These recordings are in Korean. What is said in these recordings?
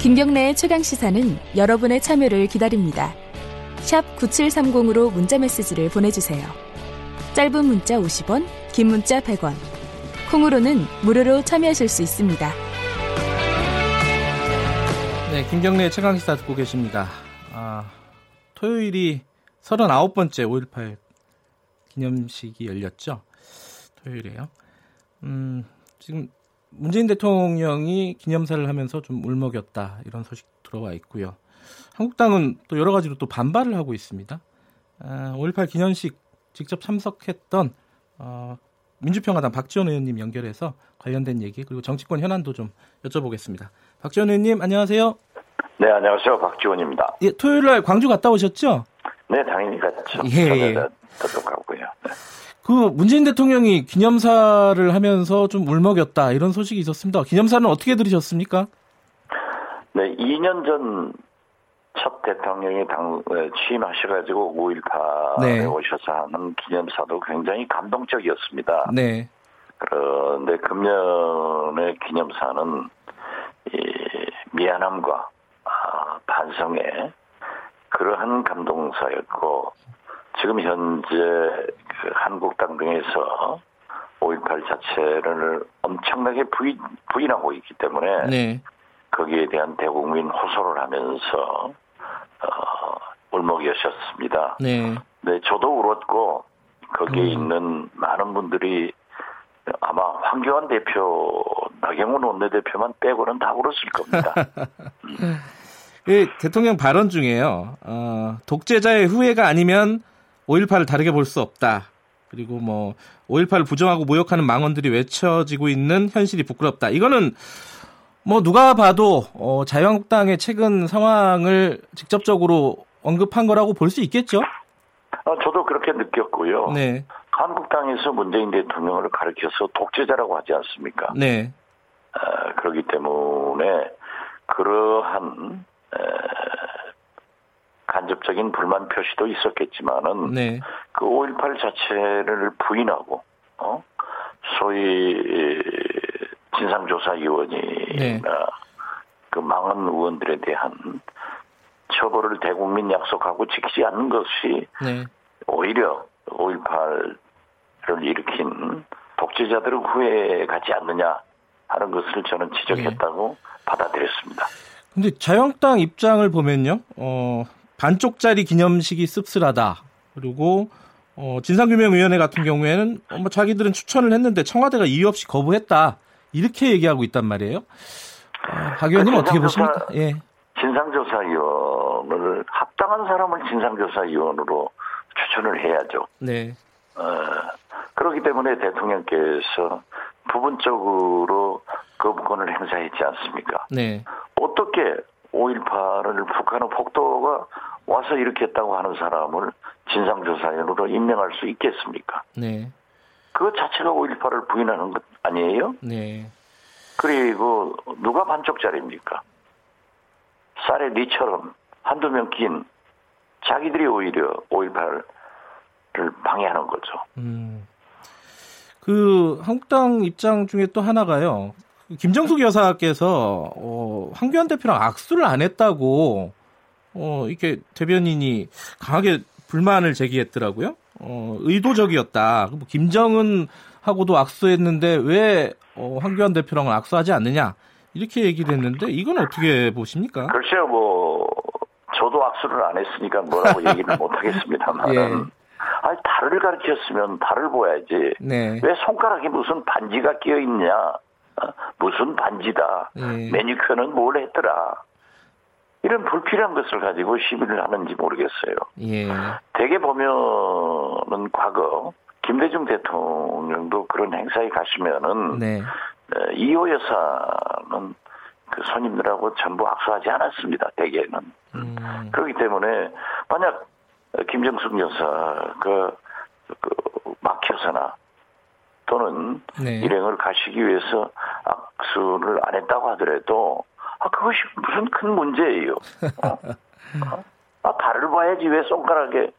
김경래의 최강 시사는 여러분의 참여를 기다립니다. 샵 9730으로 문자 메시지를 보내주세요. 짧은 문자 50원, 긴 문자 100원. 콩으로는 무료로 참여하실 수 있습니다. 네, 김경래의 최강 시사 듣고 계십니다. 아, 토요일이 39번째 5.18 기념식이 열렸죠. 토요일에요. 음, 지금 문재인 대통령이 기념사를 하면서 좀 울먹였다 이런 소식 들어와 있고요. 한국당은 또 여러 가지로 또 반발을 하고 있습니다. 아, 5.18 기념식 직접 참석했던 어, 민주평화당 박지원 의원님 연결해서 관련된 얘기 그리고 정치권 현안도 좀 여쭤보겠습니다. 박지원 의원님 안녕하세요. 네 안녕하세요 박지원입니다. 예, 토요일 날 광주 갔다 오셨죠? 네 당연히 갔죠. 예, 예. 그 문재인 대통령이 기념사를 하면서 좀 울먹였다 이런 소식이 있었습니다. 기념사는 어떻게 들으셨습니까? 네, 2년 전 첫 대통령이 당 취임하셔가지고 5.18에 네. 오셔서 하는 기념사도 굉장히 감동적이었습니다. 네. 그런데 금년의 기념사는 이 미안함과 아, 반성의 그러한 감동사였고 지금 현재 그 한국당 등에서 5.18 자체를 엄청나게 부인, 부인하고 있기 때문에 네. 거기에 대한 대국민 호소를 하면서 어, 울먹이셨습니다. 네. 네, 저도 울었고 거기에 음. 있는 많은 분들이 아마 황교안 대표, 나경원 원내대표만 빼고는 다 울었을 겁니다. 그 대통령 발언 중에요. 어, 독재자의 후회가 아니면 5.18을 다르게 볼 수 없다. 그리고 뭐 5.18을 부정하고 모욕하는 망언들이 외쳐지고 있는 현실이 부끄럽다. 이거는 뭐 누가 봐도 어, 자유한국당의 최근 상황을 직접적으로 언급한 거라고 볼 수 있겠죠? 어, 저도 그렇게 느꼈고요. 네. 한국당에서 문재인 대통령을 가르쳐서 독재자라고 하지 않습니까? 네. 어, 그렇기 때문에 그러한 에, 간접적인 불만 표시도 있었겠지만은 네. 그5.18 자체를 부인하고 어? 소위 진상조사위원이나 네. 그 망한 의원들에 대한 처벌을 대국민 약속하고 지키지 않는 것이 네. 오히려 5.18을 일으킨 독재자들의 후회 가지 않느냐 하는 것을 저는 지적했다고 받아들였습니다. 근데 자유한국당 입장을 보면요, 어, 반쪽짜리 기념식이 씁쓸하다. 그리고 어, 진상규명위원회 같은 경우에는 어, 뭐 자기들은 추천을 했는데 청와대가 이유 없이 거부했다. 이렇게 얘기하고 있단 말이에요. 어, 박 의원님 그 어떻게 보십니까? 예. 진상조사위원을 합당한 사람을 진상조사위원으로 추천을 해야죠. 네. 어, 그렇기 때문에 대통령께서 부분적으로 거부권을 행사했지 않습니까? 네. 어떻게 5.18을 북한의 폭도가 와서 일으켰다고 하는 사람을 진상조사위원으로 임명할 수 있겠습니까? 네. 그것 자체가 5.18을 부인하는 것 아니에요? 네. 그리고 누가 반쪽짜리입니까? 쌀에 니처럼 한두 명낀 자기들이 오히려 5.18을 방해하는 거죠. 음. 그 한국당 입장 중에 또 하나가요. 김정숙 여사께서 어, 황교안 대표랑 악수를 안 했다고 어, 이렇게 대변인이 강하게 불만을 제기했더라고요. 어, 의도적이었다. 뭐 김정은 하고도 악수했는데 왜 어, 황교안 대표랑은 악수하지 않느냐 이렇게 얘기를 했는데 이건 어떻게 보십니까? 글쎄요, 뭐 저도 악수를 안 했으니까 뭐라고 얘기를 못 하겠습니다만, 예. 아니 달을 가르쳤으면 달을 보야지. 네. 왜 손가락에 무슨 반지가 끼어 있냐? 어? 무슨 반지다? 예. 매니큐어는 뭘 했더라? 이런 불필요한 것을 가지고 시비를 하는지 모르겠어요. 예. 대개 보면은 과거 김대중 대통령도 그런 행사에 가시면은 네. 어, 이호 여사는 그 손님들하고 전부 악수하지 않았습니다. 대개는 음, 그렇기 때문에 만약 김정숙 여사 그, 그 막혀서나 또는 네. 일행을 가시기 위해서 악수를 안 했다고 하더라도 아 그것이 무슨 큰 문제예요. 어? 어? 아 달을 봐야지 왜 손가락에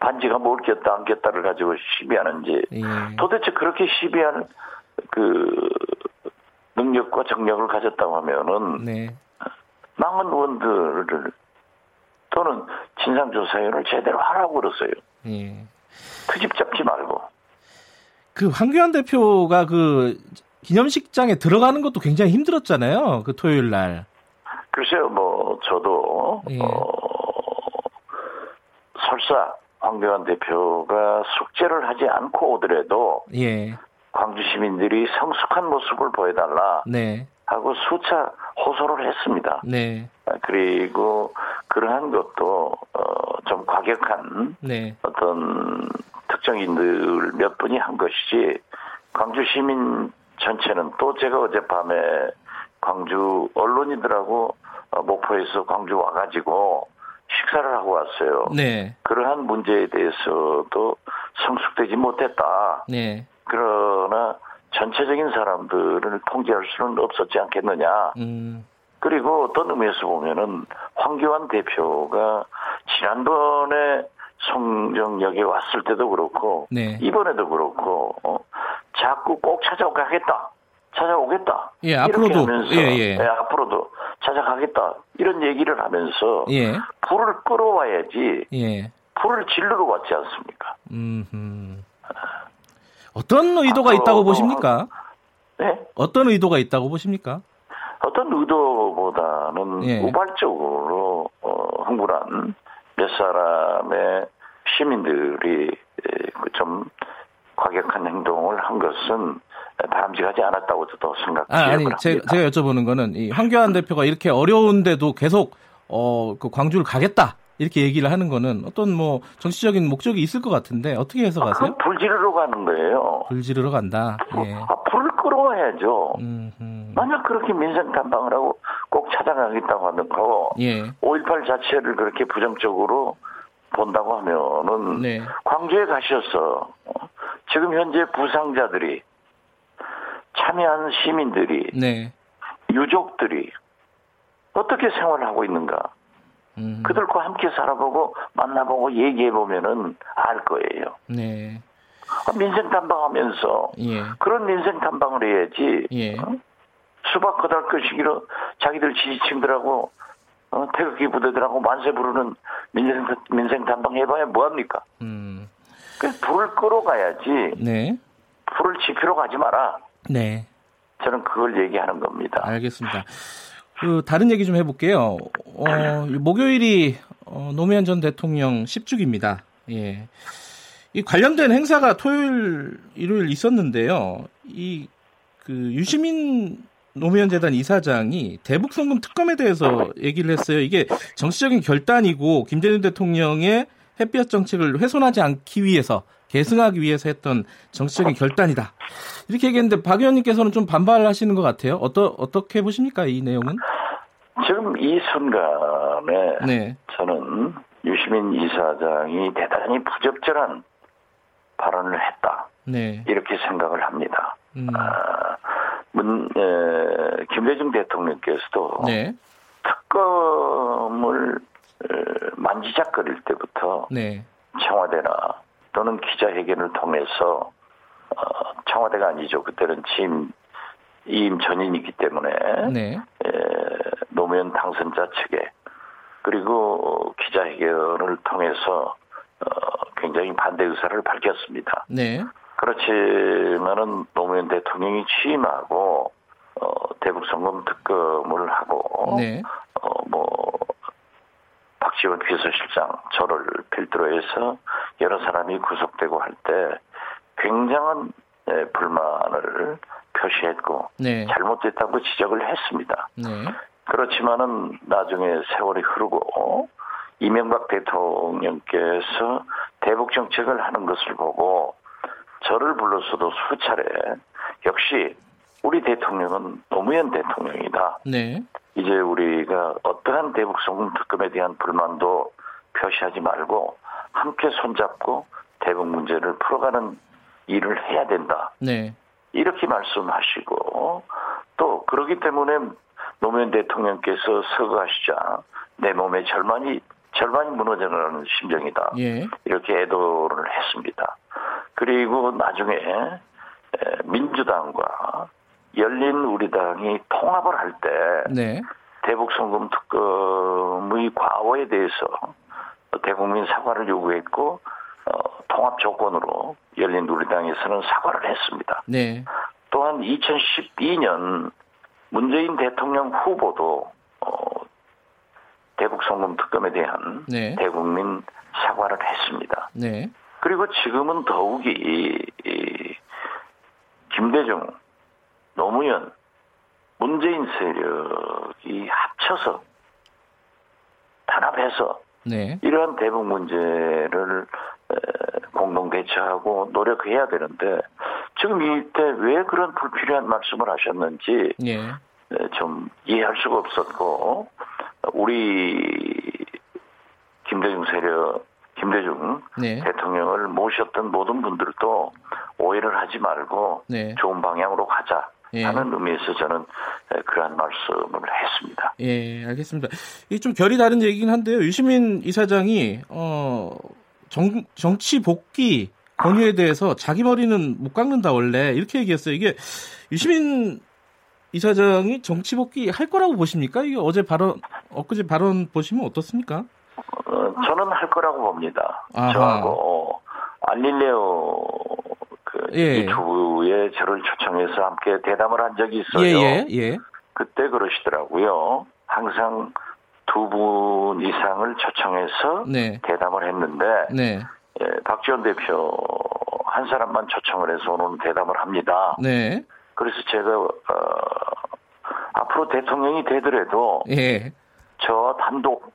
반지가 뭘 꼈다 안 꼈다를 가지고 시비하는지 예. 도대체 그렇게 시비할 그 능력과 정력을 가졌다고 하면은 네. 망한 의원들을 또는 진상조사위원을 제대로 하라고 그러세요. 예. 트집 잡지 말고. 그 황교안 대표가 그 기념식장에 들어가는 것도 굉장히 힘들었잖아요. 그 토요일 날. 글쎄요, 뭐 저도 예. 어, 설사 황교안 대표가 숙제를 하지 않고 오더라도 예. 광주 시민들이 성숙한 모습을 보여달라 네. 하고 수차 호소를 했습니다. 네. 그리고 그러한 것도 어, 좀 과격한 네. 어떤 특정인들 몇 분이 한 것이지 광주 시민 전체는 또 제가 어젯밤에 광주 언론인들하고 어, 목포에서 광주 와가지고 식사를 하고 왔어요. 네. 그러한 문제에 대해서도 성숙되지 못했다. 네. 그러나 전체적인 사람들을 통제할 수는 없었지 않겠느냐. 음. 그리고 어떤 의미에서 보면은 황교안 대표가 지난번에 송정역에 왔을 때도 그렇고 네. 이번에도 그렇고 어, 자꾸 꼭 찾아오겠다. 찾아오겠다. 예, 앞으로도 하면서, 예, 예. 예, 앞으로도 찾아가겠다. 이런 얘기를 하면서 예. 불을 끌어와야지. 예. 불을 질르러 왔지 않습니까? 음. 어떤 의도가 있다고 보십니까? 네? 어떤 의도가 있다고 보십니까? 어떤 의도보다는 예. 우발적으로 어, 흥분한 몇 사람의 시민들이 좀 과격한 행동을 한 것은 바람직하지 않았다고 저도 생각 아, 아니 제, 제가 여쭤보는 거는 이 황교안 대표가 이렇게 어려운데도 계속 어, 그 광주를 가겠다 이렇게 얘기를 하는 거는 어떤 뭐 정치적인 목적이 있을 것 같은데 어떻게 해석하세요? 아, 불 지르러 가는 거예요. 불 지르러 간다. 예. 아, 불을 끌어와야죠. 음흠. 만약 그렇게 민생 탐방을 하고 꼭 찾아가겠다고 하는 거, 예. 5.18 자체를 그렇게 부정적으로 본다고 하면은 네. 광주에 가셔서 지금 현재 부상자들이 참여한 시민들이 네. 유족들이 어떻게 생활을 하고 있는가 음. 그들과 함께 살아보고 만나보고 얘기해 보면은 알 거예요. 네. 아, 민생 탐방하면서 예. 그런 민생 탐방을 해야지. 예. 어? 수박 거달 것이기로 자기들 지지층들하고 어, 태극기 부대들하고 만세 부르는 민생 민생 탐방 해봐야 뭐합니까? 음. 그 불을 끌어가야지. 네. 불을 지피러 가지 마라. 네. 저는 그걸 얘기하는 겁니다. 알겠습니다. 그 다른 얘기 좀 해볼게요. 어, 목요일이 어, 노무현 전 대통령 10주기입니다. 예. 이 관련된 행사가 토요일, 일요일 있었는데요. 이 그 유시민 노무현 재단 이사장이 대북 송금 특검에 대해서 얘기를 했어요. 이게 정치적인 결단이고 김대중 대통령의 햇볕 정책을 훼손하지 않기 위해서 계승하기 위해서 했던 정치적인 결단이다. 이렇게 얘기했는데 박 의원님께서는 좀 반발하시는 것 같아요. 어떠, 어떻게 보십니까 이 내용은? 지금 이 순간에 네. 저는 유시민 이사장이 대단히 부적절한 발언을 했다. 네. 이렇게 생각을 합니다. 음. 아, 문, 에, 김대중 대통령께서도 네. 특검을 에, 만지작거릴 때부터 네. 청와대나 또는 기자회견을 통해서 어, 청와대가 아니죠. 그때는 취임 이임 전인이기 때문에 네. 에, 노무현 당선자 측에 그리고 기자회견을 통해서 어, 굉장히 반대 의사를 밝혔습니다. 네. 그렇지만은 노무현 대통령이 취임하고 어, 대북 성금 특검을 하고 네. 어, 뭐 박지원 비서실장 저를 필두로 해서 여러 사람이 구속되고 할 때 굉장한 예, 불만을 표시했고 네. 잘못됐다고 지적을 했습니다. 네. 그렇지만은 나중에 세월이 흐르고 이명박 대통령께서 대북 정책을 하는 것을 보고 저를 불러서도 수차례 역시 우리 대통령은 노무현 대통령이다. 네. 이제 우리가 어떠한 대북 송금 특검에 대한 불만도 표시하지 말고 함께 손잡고 대북 문제를 풀어가는 일을 해야 된다. 네. 이렇게 말씀하시고 또 그러기 때문에 노무현 대통령께서 서거하시자 내 몸의 절반이 절반이 무너져가는 심정이다. 예. 이렇게 애도를 했습니다. 그리고 나중에 민주당과 열린 우리당이 통합을 할 때, 네. 대북 송금 특검의 과오에 대해서 대국민 사과를 요구했고 어, 통합 조건으로 열린 우리당에서는 사과를 했습니다. 네. 또한 2012년 문재인 대통령 후보도 어, 대북 송금 특검에 대한 네. 대국민 사과를 했습니다. 네. 그리고 지금은 더욱이 이 김대중, 노무현, 문재인 세력이 합쳐서 단합해서 네. 이러한 대북 문제를 에, 공동 대처하고 노력해야 되는데 지금 이때 왜 그런 불필요한 말씀을 하셨는지 예. 에, 좀 이해할 수가 없었고 우리 김대중 세력 김대중 네. 대통령을 모셨던 모든 분들도 오해를 하지 말고 네. 좋은 방향으로 가자 예. 하는 의미에서 저는 에, 그러한 말씀을 했습니다. 예, 알겠습니다. 이게 좀 결이 다른 얘기긴 한데요. 유시민 이사장이 어 정, 정치 복귀 권유에 대해서 자기 머리는 못 깎는다 원래 이렇게 얘기했어요. 이게 유시민 이사장이 정치 복귀 할 거라고 보십니까? 이게 어제 발언 엊그제 발언 보시면 어떻습니까? 어, 저는 할 거라고 봅니다. 아하. 저하고 알릴레오 그 예. 유튜브에 저를 초청해서 함께 대담을 한 적이 있어요. 예, 예, 예. 그때 그러시더라고요. 항상 두 분 이상을 초청해서 네. 대담을 했는데 네. 예, 박지원 대표 한 사람만 초청을 해서 오늘 대담을 합니다. 네. 그래서 제가 어, 앞으로 대통령이 되더라도 예. 저 단독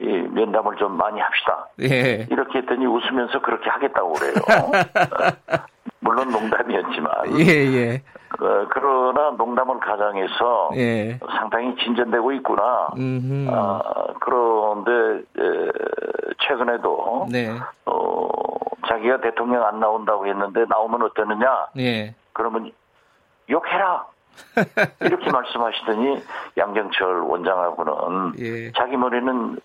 이 면담을 좀 많이 합시다. 예. 이렇게 했더니 웃으면서 그렇게 하겠다고 그래요. 어, 물론 농담이었지만 예, 예. 어, 그러나 농담을 가장해서 예. 상당히 진전되고 있구나. 음. 아, 그런데 에, 최근에도 네. 어, 자기가 대통령 안 나온다고 했는데 나오면 어떠느냐? 예. 그러면 욕해라. 이렇게 말씀하시더니 양정철 원장하고는 예. 자기 머리는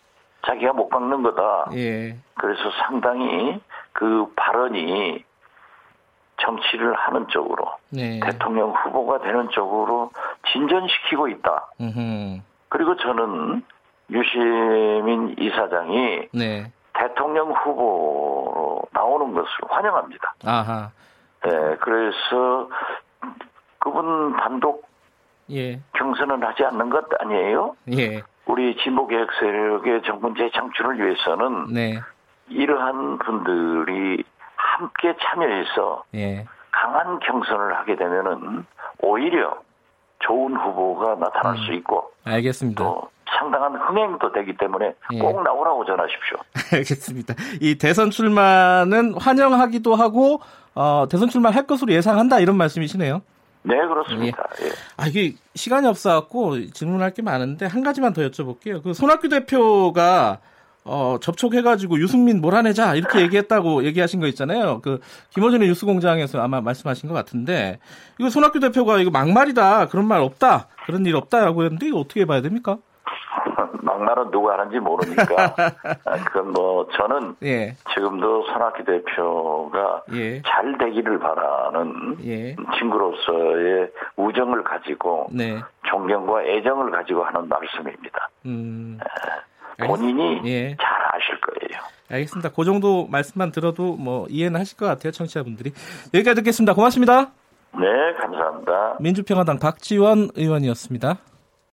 자기가 못 깎는 거다. 예. 그래서 상당히 그 발언이 정치를 하는 쪽으로 네. 대통령 후보가 되는 쪽으로 진전시키고 있다. 음흠. 그리고 저는 유시민 이사장이 네. 대통령 후보로 나오는 것을 환영합니다. 아하. 예, 그래서 그분 단독 예. 경선은 하지 않는 것 아니에요? 예. 우리 진보 개혁 세력의 정권 재창출을 위해서는 네. 이러한 분들이 함께 참여해서 예. 강한 경선을 하게 되면은 오히려 좋은 후보가 나타날 수 있고 알겠습니다. 또 상당한 흥행도 되기 때문에 예. 꼭 나오라고 전하십시오. 알겠습니다. 이 대선 출마는 환영하기도 하고 어, 대선 출마할 것으로 예상한다 이런 말씀이시네요. 네, 그렇습니다. 예. 아 이게 시간이 없어갖고 질문할 게 많은데 한 가지만 더 여쭤볼게요. 그 손학규 대표가 어, 접촉해가지고 유승민 몰아내자 이렇게 얘기했다고 얘기하신 거 있잖아요. 그 김어준의 뉴스공장에서 아마 말씀하신 것 같은데 이거 손학규 대표가 이거 막말이다 그런 말 없다 그런 일 없다라고 했는데 이거 어떻게 봐야 됩니까? 막말은 누가 하는지 모르니까 아, 그건 뭐 저는 예, 지금도 손학규 대표가 예, 잘 되기를 바라는 예, 친구로서의 우정을 가지고 네, 존경과 애정을 가지고 하는 말씀입니다. 음, 본인이 예. 잘 아실 거예요. 알겠습니다. 그 정도 말씀만 들어도 뭐 이해는 하실 것 같아요, 청취자분들이. 여기까지 듣겠습니다. 고맙습니다. 네, 감사합니다. 민주평화당 박지원 의원이었습니다.